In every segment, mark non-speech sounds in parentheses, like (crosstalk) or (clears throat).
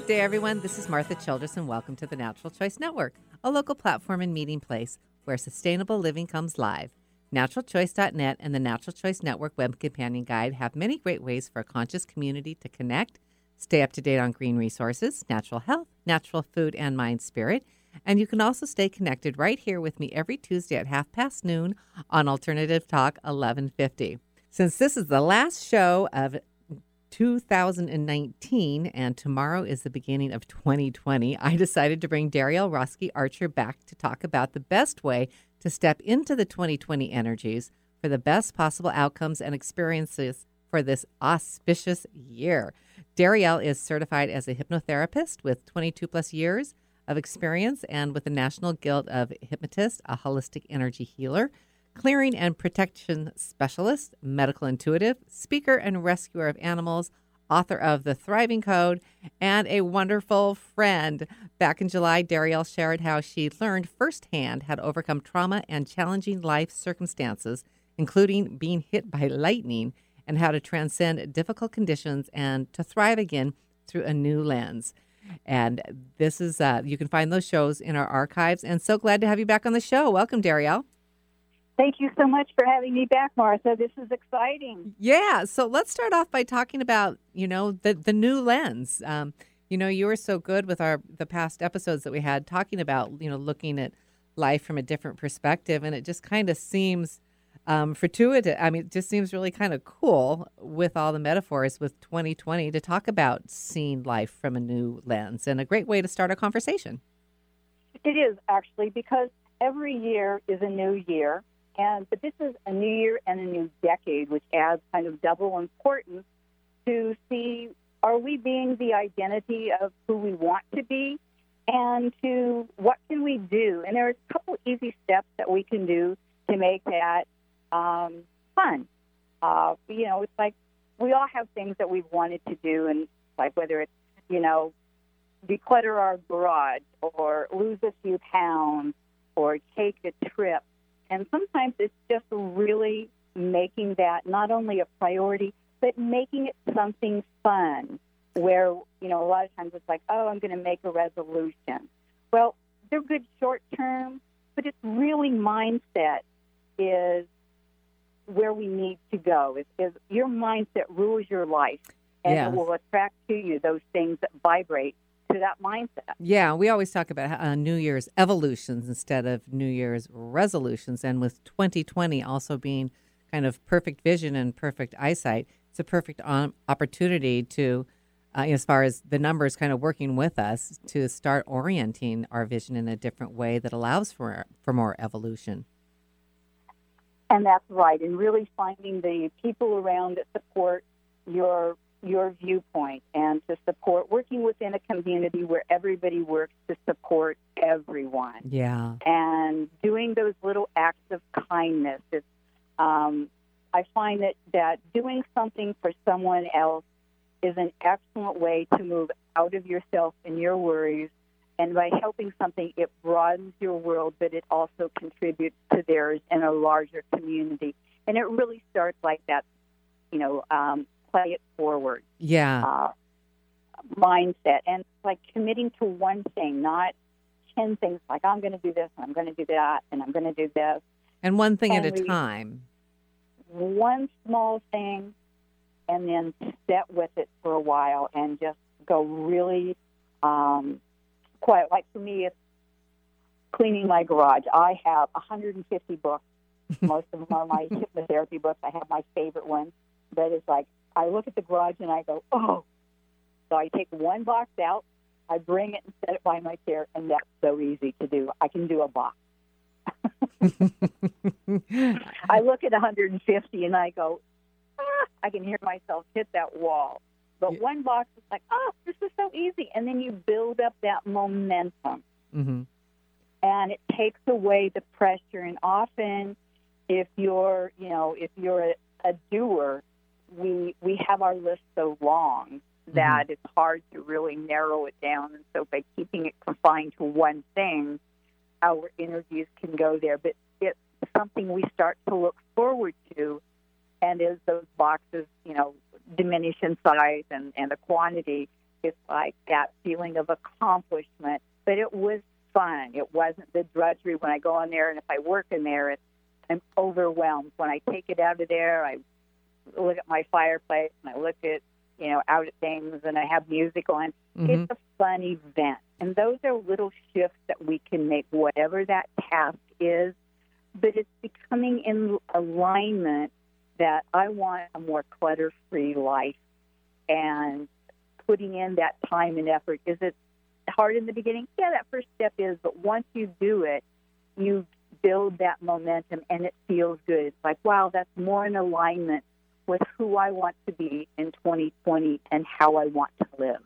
Good day, everyone. This is Martha Childress, and welcome to the Natural Choice Network, a local platform and meeting place where sustainable living comes live. NaturalChoice.net and the Natural Choice Network Web Companion Guide have many great ways for a conscious community to connect, stay up to date on green resources, natural health, natural food, and mind spirit. And you can also stay connected right here with me every Tuesday at half past noon on Alternative Talk 1150. Since this is the last show of 2019 and tomorrow is the beginning of 2020, I decided to bring Darielle Roski Archer back to talk about the best way to step into the 2020 energies for the best possible outcomes and experiences for this auspicious year. Darielle is certified as a hypnotherapist with 22 plus years of experience and with the National Guild of Hypnotists, a holistic energy healer, clearing and protection specialist, medical intuitive, speaker and rescuer of animals, author of The Thriving Code, and a wonderful friend. Back in July, Darielle shared how she learned firsthand how to overcome trauma and challenging life circumstances, including being hit by lightning, and how to transcend difficult conditions and to thrive again through a new lens. And this is, uh, you can find those shows in our archives. And so glad to have you back on the show. Welcome, Darielle. Thank you so much for having me back, Martha. This is exciting. Yeah. So let's start off by talking about, you know, the, the new lens. Um, you know, you were so good with our the past episodes that we had talking about, you know, looking at life from a different perspective. And it just kind of seems um, fortuitous. I mean, it just seems really kind of cool with all the metaphors with 2020 to talk about seeing life from a new lens and a great way to start a conversation. It is actually because every year is a new year and but this is a new year and a new decade, which adds kind of double importance to see are we being the identity of who we want to be, and to what can we do? And there are a couple easy steps that we can do to make that um, fun. Uh, you know, it's like we all have things that we've wanted to do, and like whether it's you know declutter our garage or lose a few pounds or take a trip and sometimes it's just really making that not only a priority, but making it something fun where, you know, a lot of times it's like, oh, I'm going to make a resolution. Well, they're good short term, but it's really mindset is where we need to go. Is, is your mindset rules your life, and Yes. it will attract to you those things that vibrate to that mindset. Yeah, we always talk about uh, New Year's evolutions instead of New Year's resolutions. And with 2020 also being kind of perfect vision and perfect eyesight, it's a perfect um, opportunity to, uh, as far as the numbers kind of working with us, to start orienting our vision in a different way that allows for for more evolution. And that's right. And really finding the people around that support your your viewpoint and to support working within a community where everybody works to support everyone Yeah. and doing those little acts of kindness. It's, um, I find that, that doing something for someone else is an excellent way to move out of yourself and your worries. And by helping something, it broadens your world, but it also contributes to theirs in a larger community. And it really starts like that, you know, um, play it forward Yeah. uh, mindset and like committing to one thing, not 10 things like, I'm going to do this and I'm going to do that and I'm going to do this. And one thing at a time. One small thing and then sit with it for a while and just go really um, quiet. Like for me, it's cleaning my garage. I have 150 books. (laughs) Most of them are my hypnotherapy books. I have my favorite ones. But it's like I look at the garage and I go, oh. So I take one box out, I bring it and set it by my chair, and that's so easy to do. I can do a box. (laughs) I look at 150 and I go, ah, I can hear myself hit that wall. But Yeah. one box is like, oh, this is so easy. And then you build up that momentum hmm and it takes away the pressure. And often, if you're, you know, if you're a, a doer, we we have our list so long mm-hmm. that it's hard to really narrow it down. And so, by keeping it confined to one thing, our energies can go there. But it's something we start to look forward to, and as those boxes, you know, diminish in size and and the quantity, it's like that feeling of accomplishment. But it was fun. It wasn't the drudgery when I go in there, and if I work in there, it's, I'm overwhelmed. When I take it out of there, I look at my fireplace and I look at you know out at things, and I have music on. Mhm. It's a fun event, and those are little shifts that we can make, whatever that task is. But it's becoming in alignment that I want a more clutter-free life, and putting in that time and effort. Is it hard in the beginning? Yeah, that first step is, but once you do it, you build that momentum and it feels good. It's like, wow, that's more in alignment with who I want to be in 2020 and how I want to live.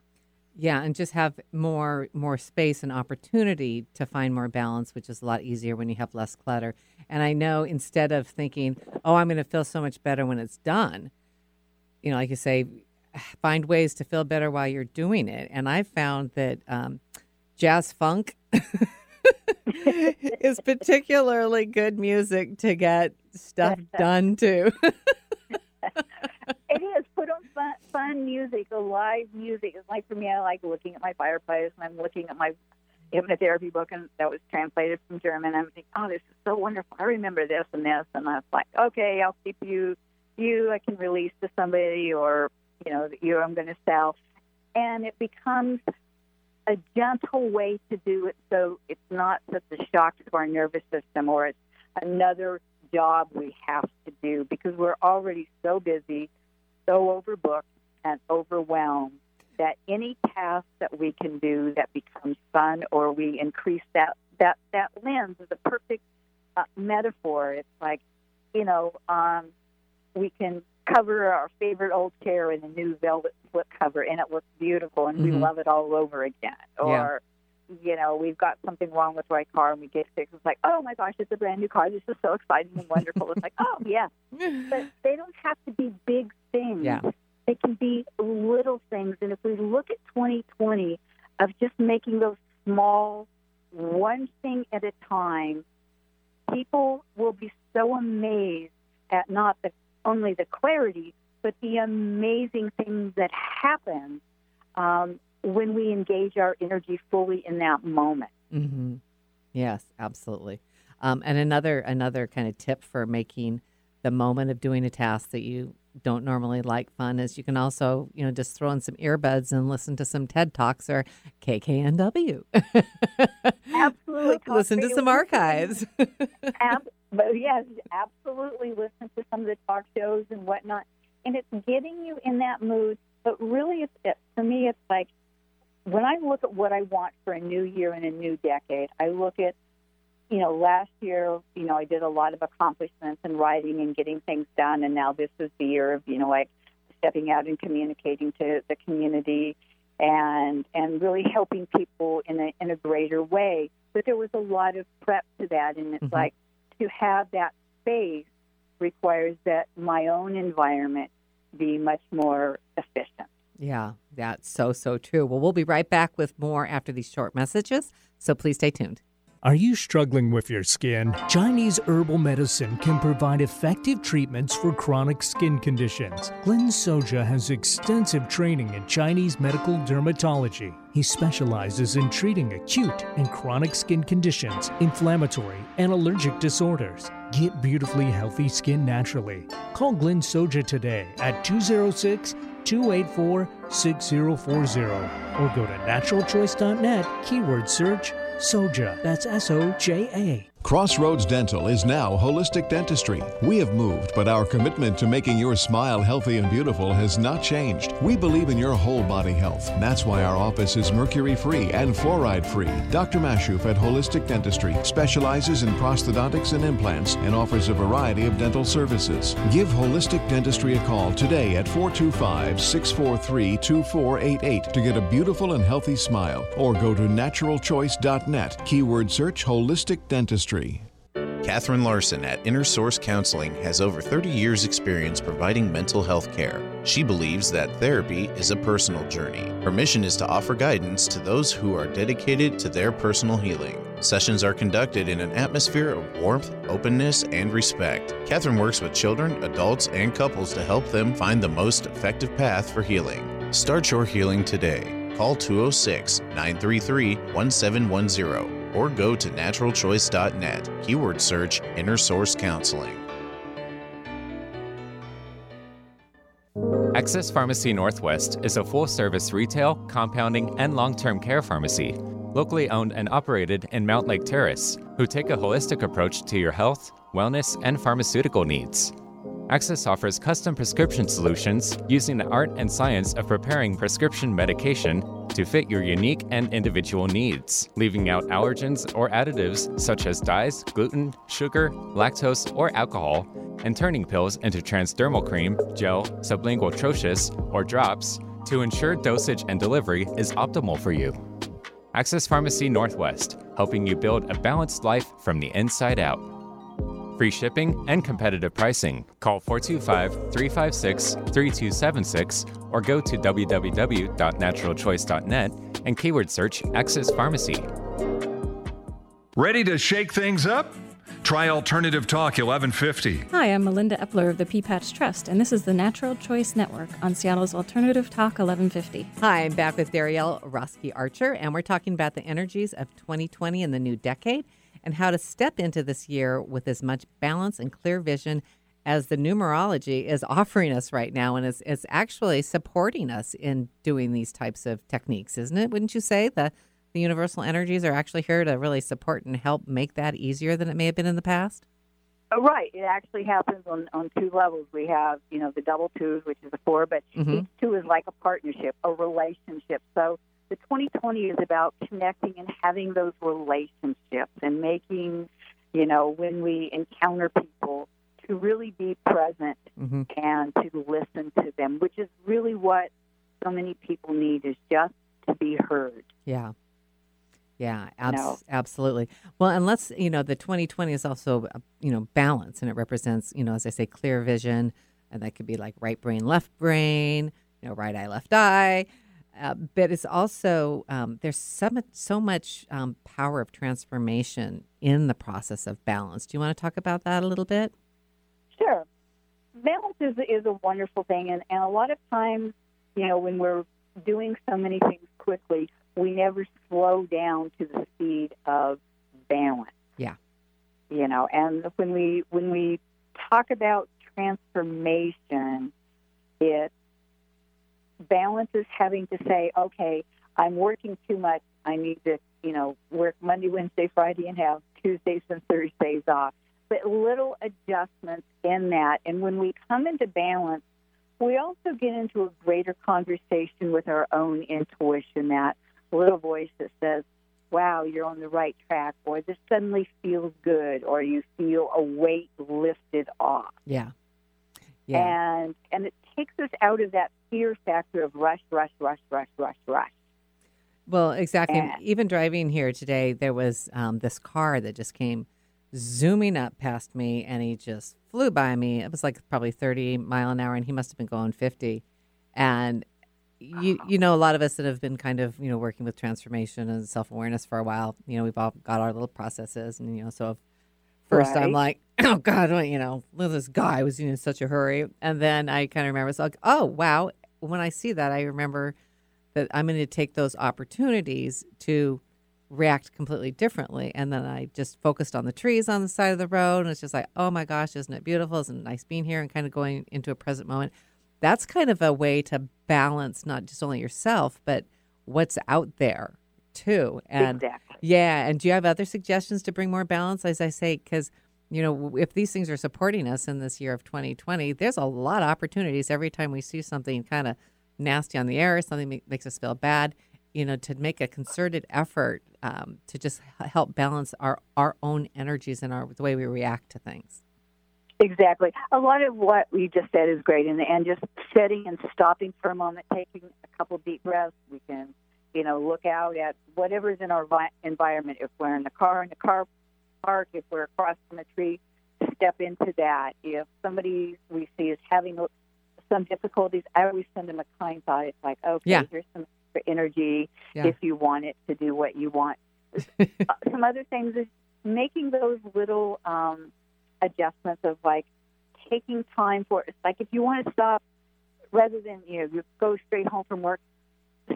Yeah, and just have more more space and opportunity to find more balance, which is a lot easier when you have less clutter. And I know instead of thinking, "Oh, I'm going to feel so much better when it's done," you know, like you say, find ways to feel better while you're doing it. And I've found that um, jazz funk (laughs) is particularly good music to get stuff (laughs) done too. (laughs) It is. Put on fun, music, a live music. It's like for me, I like looking at my fireplace and I'm looking at my hypnotherapy book and that was translated from German. I'm thinking, oh, this is so wonderful. I remember this and this. And I was like, okay, I'll keep you, you I can release to somebody or, you know, you I'm going to sell. And it becomes a gentle way to do it so it's not such a shock to our nervous system or it's another job we have to do because we're already so busy, so overbooked, and overwhelmed that any task that we can do that becomes fun or we increase that that that lens is a perfect uh, metaphor. It's like, you know, um, we can cover our favorite old chair in a new velvet slip cover and it looks beautiful and we Mhm. love it all over again. Or, you know, we've got something wrong with our car and we get fixed. It's like, oh my gosh, it's a brand new car. This is so exciting and wonderful. it's like, oh yeah. (laughs) But they don't have to be big things. Yeah. They can be little things. And if we look at 2020 of just making those small, one thing at a time, people will be so amazed at not the, only the clarity, but the amazing things that happen um, when we engage our energy fully in that moment. hmm Yes, absolutely. Um, and another another kind of tip for making the moment of doing a task that you don't normally like fun is you can also you know just throw in some earbuds and listen to some TED talks or KKNW. Absolutely. (laughs) Listen to some archives. Ab- but yes, absolutely listen to some of the talk shows and whatnot. And it's getting you in that mood. But really, it's, it, for me, it's like when I look at what I want for a new year and a new decade, I look at, you know, last year, you know, I did a lot of accomplishments and writing and getting things done. And now this is the year of, you know, like stepping out and communicating to the community and and really helping people in a in a greater way. But there was a lot of prep to that, and it's Mhm. like to have that space requires that my own environment be much more efficient. yeah, that's so so true. Well, we'll be right back with more after these short messages. So please stay tuned. Are you struggling with your skin? Chinese herbal medicine can provide effective treatments for chronic skin conditions. Glenn Soja has extensive training in Chinese medical dermatology. He specializes in treating acute and chronic skin conditions, inflammatory, and allergic disorders. Get beautifully healthy skin naturally. Call Glenn Soja today at 206 284 6040 or go to naturalchoice.net, keyword search Soja. That's S O J A. Crossroads Dental is now holistic dentistry. We have moved, but our commitment to making your smile healthy and beautiful has not changed. We believe in your whole body health. That's why our office is mercury free and fluoride free. Dr. Mashuf at Holistic Dentistry specializes in prosthodontics and implants and offers a variety of dental services. Give Holistic Dentistry a call today at 425 643 2488 to get a beautiful and healthy smile or go to naturalchoice.net. Keyword search Holistic Dentistry. Catherine Larson at Inner Source Counseling has over 30 years' experience providing mental health care. She believes that therapy is a personal journey. Her mission is to offer guidance to those who are dedicated to their personal healing. Sessions are conducted in an atmosphere of warmth, openness, and respect. Catherine works with children, adults, and couples to help them find the most effective path for healing. Start your healing today. call 206 933 1710 or go to naturalchoice.net. Keyword search Inner Source Counseling. Access Pharmacy Northwest is a full service retail, compounding, and long term care pharmacy, locally owned and operated in Mountlake Terrace, who take a holistic approach to your health, wellness, and pharmaceutical needs. Access offers custom prescription solutions using the art and science of preparing prescription medication to fit your unique and individual needs, leaving out allergens or additives such as dyes, gluten, sugar, lactose, or alcohol, and turning pills into transdermal cream, gel, sublingual troches, or drops to ensure dosage and delivery is optimal for you. Access Pharmacy Northwest, helping you build a balanced life from the inside out. Free shipping and competitive pricing. Call 425 356 3276 or go to www.naturalchoice.net and keyword search Access Pharmacy. Ready to shake things up? Try Alternative Talk 1150. Hi, I'm Melinda Epler of the P-Patch Trust, and this is the Natural Choice Network on Seattle's Alternative Talk 1150. Hi, I'm back with Darielle Roski Archer, and we're talking about the energies of 2020 and the new decade and how to step into this year with as much balance and clear vision as the numerology is offering us right now. And it's, it's actually supporting us in doing these types of techniques, isn't it? Wouldn't you say? The, the universal energies are actually here to really support and help make that easier than it may have been in the past? Uh, Right. It actually happens on, on two levels. We have, you know, the double twos, which is a four, but Mhm. each two is like a partnership, a relationship. So the 2020 is about connecting and having those relationships and making, you know, when we encounter people to really be present Mm-hmm. and to listen to them, which is really what so many people need is just to be heard. Yeah. Yeah, abs- No. absolutely. Well, unless, you know, the 2020 is also, you know, balance and it represents, you know, as I say, clear vision. And that could be like right brain, left brain, you know, right eye, left eye. Uh, but it's also, um, there's so much, so much um, power of transformation in the process of balance. Do you want to talk about that a little bit? Sure. Balance is, is a wonderful thing, and, and a lot of times, you know, when we're doing so many things quickly, we never slow down to the speed of balance. Yeah. You know, and when we when we talk about transformation, it balance is having to say, okay, I'm working too much. I need to, you know, work Monday, Wednesday, Friday, and have Tuesdays and Thursdays off but little adjustments in that. And when we come into balance, we also get into a greater conversation with our own intuition, that little voice that says, Wow, you're on the right track, or this suddenly feels good, or you feel a weight lifted off. Yeah. Yeah. And and it takes us out of that fear factor of rush, rush, rush, rush, rush, rush. Well, exactly. And- Even driving here today, there was um, this car that just came zooming up past me, and he just flew by me. It was like probably 30 mile an hour, and he must have been going 50. And you, you know, a lot of us that have been kind of, you know, working with transformation and self awareness for a while, you know, we've all got our little processes, and you know, so first I'm like, (clears throat) oh God, you know, look, this guy was in such a hurry, and then I kind of remember, it's like, oh wow. When I see that, I remember that I'm going to take those opportunities to react completely differently. And then I just focused on the trees on the side of the road. And it's just like, oh my gosh, isn't it beautiful? Isn't it nice being here? And kind of going into a present moment. That's kind of a way to balance not just only yourself, but what's out there too. And exactly. yeah. And do you have other suggestions to bring more balance? As I say, because, you know, if these things are supporting us in this year of 2020, there's a lot of opportunities every time we see something kind of nasty on the air, something make, makes us feel bad, you know, to make a concerted effort um, to just help balance our, our own energies and our, the way we react to things. Exactly. A lot of what we just said is great, and and just sitting and stopping for a moment, taking a couple deep breaths. We can, you know, look out at whatever's in our vi- environment. If we're in the car, in the car park, if we're across from a tree, step into that. If somebody we see is having some difficulties, I always send them a kind thought. It's like, okay, Yeah. here's some extra energy Yeah. if you want it to do what you want. (laughs) Uh, some other things is making those little um, adjustments of like taking time for it's like if you want to stop rather than you know you go straight home from work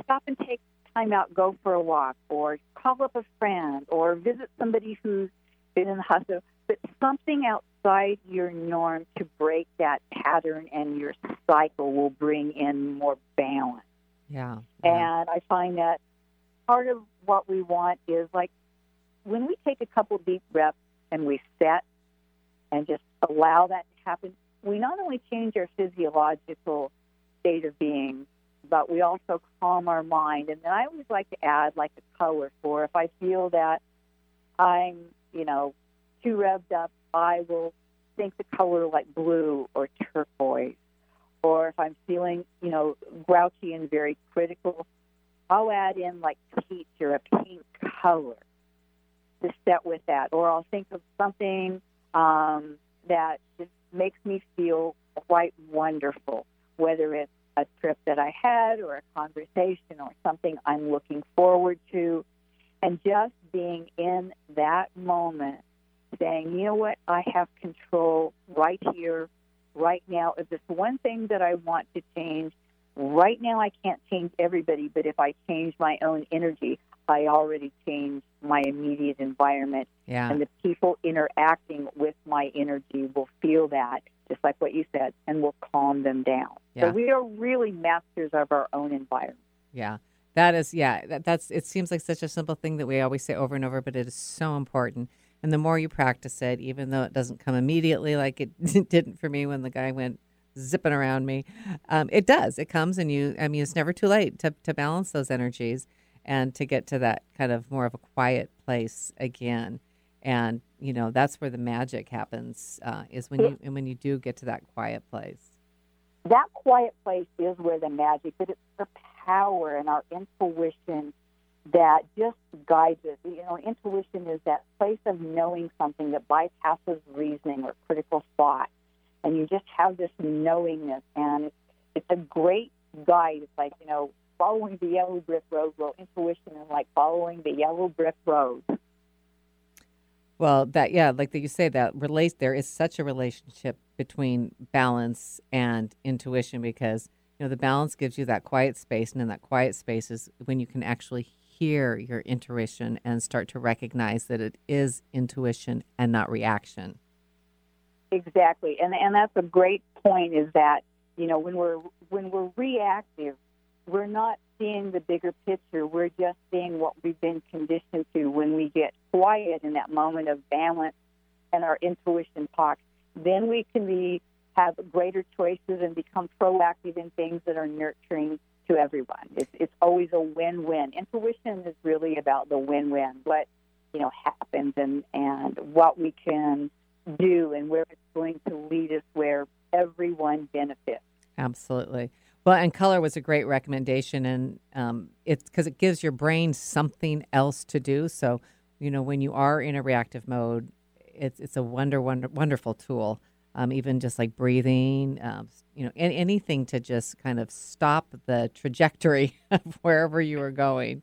stop and take time out, go for a walk, or call up a friend, or visit somebody who's been in the hospital. But something outside your norm to break that pattern and your cycle will bring in more balance. Yeah. yeah. And I find that part of what we want is like when we take a couple deep breaths and we set and just allow that to happen, we not only change our physiological state of being, but we also calm our mind. And then I always like to add like a color for if I feel that I'm, you know, too revved up, I will think the color like blue or turquoise. Or if I'm feeling, you know, grouchy and very critical, I'll add in like peach or a pink color to set with that. Or I'll think of something um, that just makes me feel quite wonderful, whether it's a trip that I had or a conversation or something I'm looking forward to. And just being in that moment, saying, you know what, I have control right here, right now. If there's one thing that I want to change, right now I can't change everybody, but if I change my own energy, I already changed my immediate environment. Yeah. And the people interacting with my energy will feel that, just like what you said, and will calm them down. Yeah. So we are really masters of our own environment. Yeah. That is, yeah, that, that's, it seems like such a simple thing that we always say over and over, but it is so important. And the more you practice it, even though it doesn't come immediately like it (laughs) didn't for me when the guy went zipping around me, um, it does. It comes and you, I mean, it's never too late to, to balance those energies and to get to that kind of more of a quiet place again. And, you know, that's where the magic happens uh, is when you, and when you do get to that quiet place. That quiet place is where the magic, but it's the power and our intuition that just guides us. You know, intuition is that place of knowing something that bypasses reasoning or critical thought, and you just have this knowingness, and it's, it's a great guide. It's like you know, following the yellow brick road. Well, intuition is like following the yellow brick road. Well, that yeah, like that you say that relates, There is such a relationship between balance and intuition because you know the balance gives you that quiet space, and in that quiet space is when you can actually hear your intuition and start to recognize that it is intuition and not reaction. Exactly. And and that's a great point is that, you know, when we're when we're reactive, we're not seeing the bigger picture. We're just seeing what we've been conditioned to. When we get quiet in that moment of balance and our intuition talks, then we can be have greater choices and become proactive in things that are nurturing to everyone. It's, it's always a win-win. Intuition is really about the win-win. What you know happens and and what we can do and where it's going to lead us where everyone benefits. Absolutely. Well, and color was a great recommendation, and um, it's because it gives your brain something else to do. So, you know, when you are in a reactive mode, it's it's a wonder, wonder wonderful tool. Um, even just like breathing, um, you know, any, anything to just kind of stop the trajectory (laughs) of wherever you are going.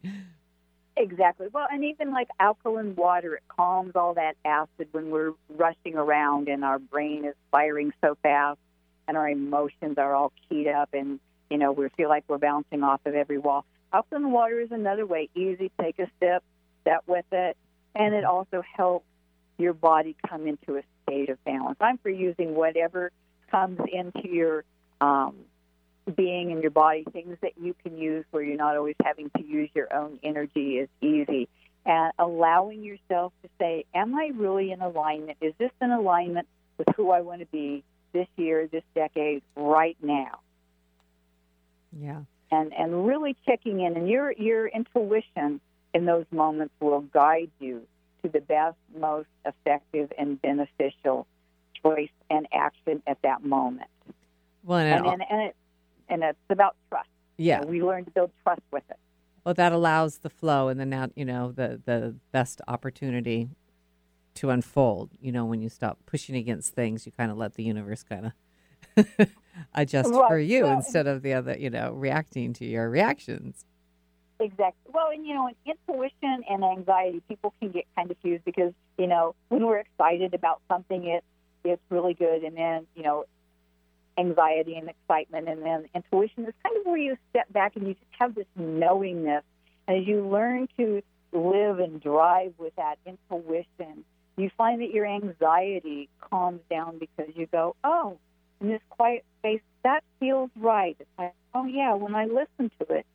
Exactly. Well, and even like alkaline water, it calms all that acid when we're rushing around and our brain is firing so fast and our emotions are all keyed up and, you know, we feel like we're bouncing off of every wall. Alkaline water is another way. Easy, take a sip, step with it. And it also helps your body come into a state of balance. I'm for using whatever comes into your um, being and your body, things that you can use where you're not always having to use your own energy is easy. And allowing yourself to say, Am I really in alignment? Is this in alignment with who I want to be this year, this decade, right now? Yeah. And and really checking in and your your intuition in those moments will guide you to the best, most effective and beneficial choice and action at that moment. Well, and, and, and, it and it's about trust. Yeah, we learn to build trust with it. Well, that allows the flow and then now you know the the best opportunity to unfold. You know, when you stop pushing against things, you kind of let the universe kind of (laughs) adjust right. for you well, instead of the other, you know, reacting to your reactions. Exactly. Well, and you know, in intuition and anxiety, people can get kind of confused because you know when we're excited about something, it it's really good, and then you know anxiety and excitement. And then intuition is kind of where you step back and you just have this knowingness. And as you learn to live and drive with that intuition, you find that your anxiety calms down because you go, oh, in this quiet space, that feels right. It's like, oh, yeah, when I listen to it,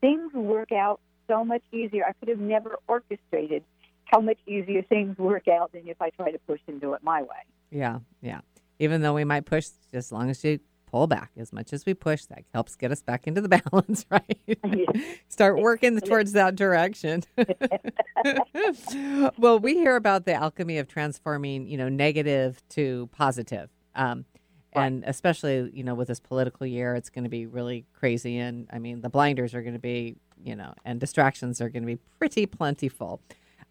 things work out so much easier. I could have never orchestrated how much easier things work out than if I try to push and do it my way. Yeah, yeah. Even though we might push, as long as you pull back as much as we push, that helps get us back into the (laughs) balance, right? (laughs) Start working towards that direction. (laughs) well, we hear about the alchemy of transforming, you know, negative to positive. Um, and especially, you know, with this political year, it's going to be really crazy. And I mean, the blinders are going to be, you know, and distractions are going to be pretty plentiful.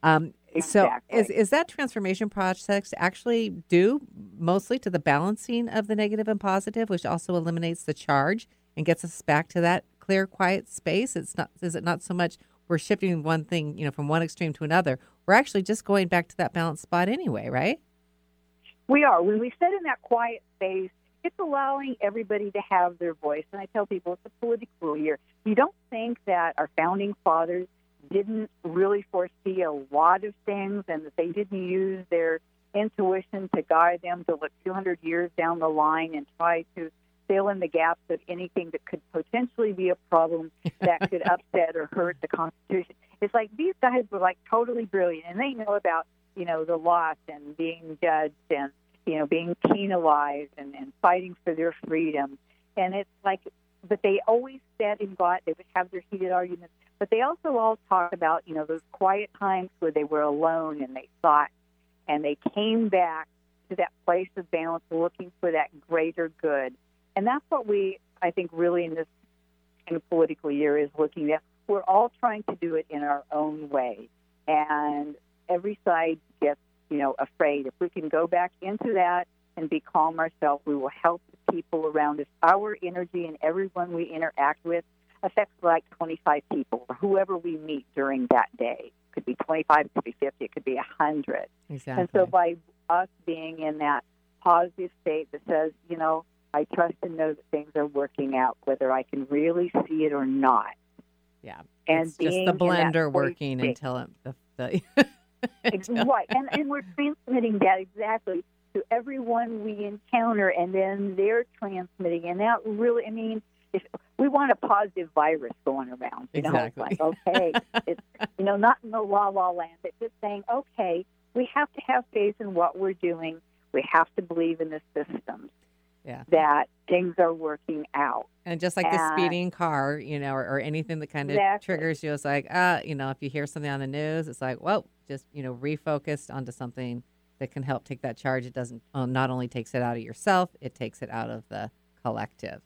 Um, Exactly. So, is, is that transformation process actually due mostly to the balancing of the negative and positive, which also eliminates the charge and gets us back to that clear, quiet space? It's not. Is it not so much we're shifting one thing, you know, from one extreme to another? We're actually just going back to that balanced spot anyway, right? We are. When we sit in that quiet space, it's allowing everybody to have their voice. And I tell people it's a political year. You don't think that our founding fathers didn't really foresee a lot of things and that they didn't use their intuition to guide them to look 200 years down the line and try to fill in the gaps of anything that could potentially be a problem that could (laughs) upset or hurt the Constitution. It's like these guys were like totally brilliant and they know about, you know, the loss and being judged and, you know, being penalized and, and fighting for their freedom. And it's like, but they always said and got, they would have their heated arguments but they also all talk about, you know, those quiet times where they were alone and they thought and they came back to that place of balance looking for that greater good. And that's what we, I think, really in this kind of political year is looking at. We're all trying to do it in our own way. And every side gets, you know, afraid. If we can go back into that and be calm ourselves, we will help the people around us. Our energy and everyone we interact with affects like 25 people or whoever we meet during that day. It could be 25, it could be 50, it could be 100. Exactly. And so by us being in that positive state that says, you know, I trust and know that things are working out, whether I can really see it or not. Yeah. And it's just the blender working state. until it, the, the (laughs) (laughs) right. And, and we're transmitting that exactly to everyone we encounter, and then they're transmitting. And that really, I mean, if we want a positive virus going around, you know, it's like, okay, it's, you know, not in the la la land, but just saying, okay, we have to have faith in what we're doing. We have to believe in the systems yeah. that things are working out. And just like the speeding car, you know, or, or anything that kind of Exactly. triggers you, it's like, uh, you know, if you hear something on the news, it's like, well, just, you know, refocused onto something that can help take that charge. It doesn't, uh, not only takes it out of yourself, it takes it out of the collective.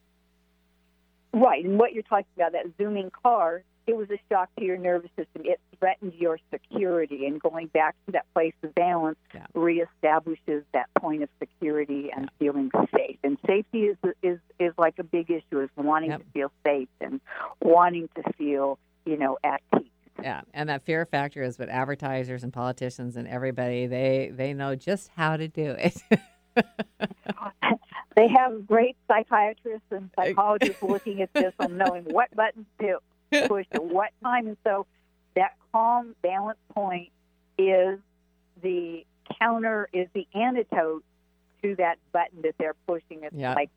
Right, and what you're talking about, that zooming car, it was a shock to your nervous system. It threatened your security, and going back to that place of balance Yeah. reestablishes that point of security and feeling safe. And safety is is is like a big issue, is wanting Yep. to feel safe and wanting to feel, you know, at peace. Yeah, and that fear factor is what advertisers and politicians and everybody they they know just how to do it. (laughs) they have great psychiatrists and psychologists looking at this and knowing what (laughs) buttons to push at what time. And so that calm balance point is the counter, is the antidote to that button that they're pushing. It's Yeah. like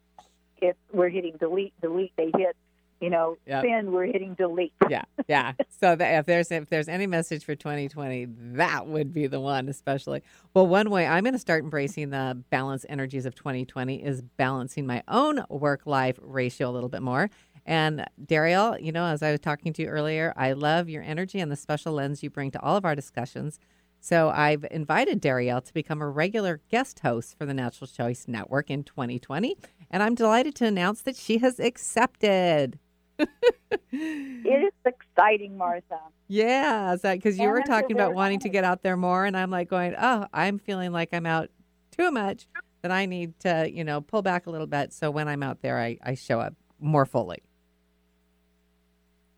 if we're hitting delete, delete, they hit, you know, Yep. spin, we're hitting delete. yeah, yeah. So that if there's if there's any message for 2020, that would be the one, especially. Well, one way I'm going to start embracing the balance energies of 2020 is balancing my own work life ratio a little bit more. And Darielle, you know, as I was talking to you earlier, I love your energy and the special lens you bring to all of our discussions. So I've invited Darielle to become a regular guest host for the Natural Choice Network in 2020, and I'm delighted to announce that she has accepted. It is exciting, Martha. Yeah, because you were talking about wanting to get out there more, and I'm like going, oh, I'm feeling like I'm out too much. That I need to, you know, pull back a little bit. So when I'm out there, I, I show up more fully.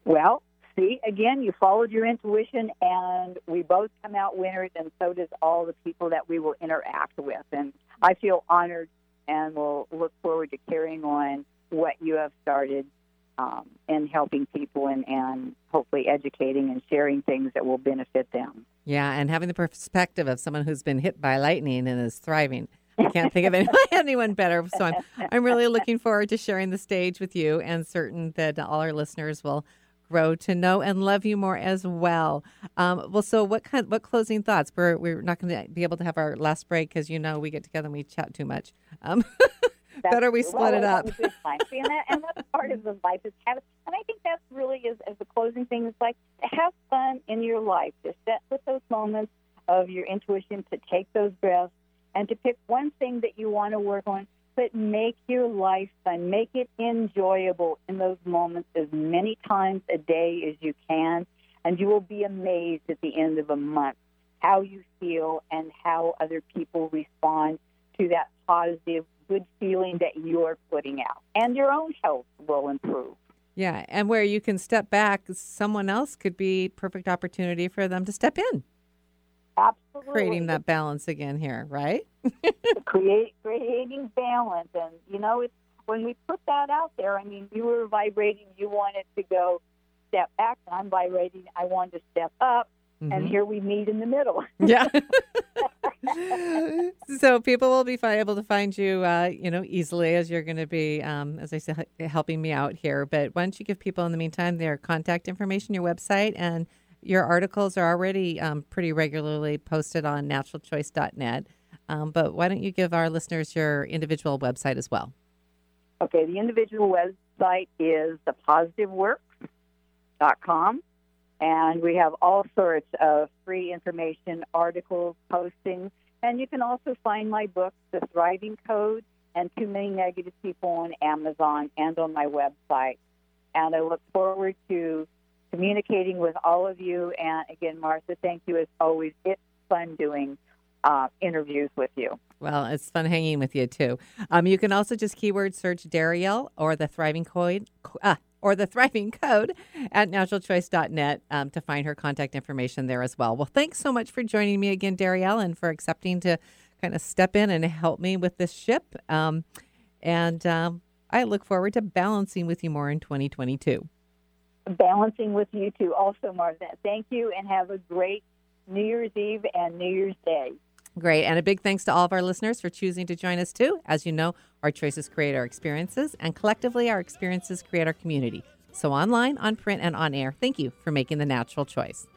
Well, see, again, you followed your intuition, and we both come out winners, and so does all the people that we will interact with. And I feel honored and we'll look forward to carrying on what you have started um, and helping people and, and hopefully educating and sharing things that will benefit them. Yeah, and having the perspective of someone who's been hit by lightning and is thriving. I can't think of anyone, (laughs) anyone better. So I'm, I'm really looking forward to sharing the stage with you and certain that all our listeners will grow to know and love you more as well. Um, well, so what kind, what closing thoughts? We're we're not going to be able to have our last break because you know we get together and we chat too much. Um, (laughs) better we split well, it up. and, that, and that's part of the life is have, and I think that's really is as the closing thing. Is like have fun in your life, Just set with those moments of your intuition, to take those breaths, and to pick one thing that you want to work on but make your life fun. Make it enjoyable in those moments as many times a day as you can, and you will be amazed at the end of a month how you feel and how other people respond to that positive, good feeling that you're putting out. And your own health will improve. Yeah, and where you can step back, someone else could be perfect opportunity for them to step in. Absolutely. Creating that balance again here, right? (laughs) Create creating balance, and you know, it's when we put that out there. I mean, you were vibrating, you wanted to go step back, and I'm vibrating, I wanted to step up, mm-hmm. and here we meet in the middle. (laughs) yeah. (laughs) so people will be able to find you, uh, you know, easily as you're going to be, um, as I said, helping me out here. But why don't you give people in the meantime their contact information, your website, and your articles are already um, pretty regularly posted on naturalchoice.net. Um, but why don't you give our listeners your individual website as well? Okay, the individual website is thepositiveworks.com. And we have all sorts of free information, articles, postings. And you can also find my book, The Thriving Code and Too Many Negative People on Amazon and on my website. And I look forward to communicating with all of you. And again, Martha, thank you as always. It's fun doing uh, interviews with you. Well, it's fun hanging with you too. Um, you can also just keyword search Darielle or the Thriving Code. Uh, or the Thriving Code at naturalchoice.net um, to find her contact information there as well. Well, thanks so much for joining me again, Darielle, and for accepting to kind of step in and help me with this ship. Um, and um, I look forward to balancing with you more in 2022 balancing with you too, also, Martha. Thank you and have a great New Year's Eve and New Year's Day. Great. And a big thanks to all of our listeners for choosing to join us too. As you know, our choices create our experiences, and collectively, our experiences create our community. So, online, on print, and on air, thank you for making the natural choice.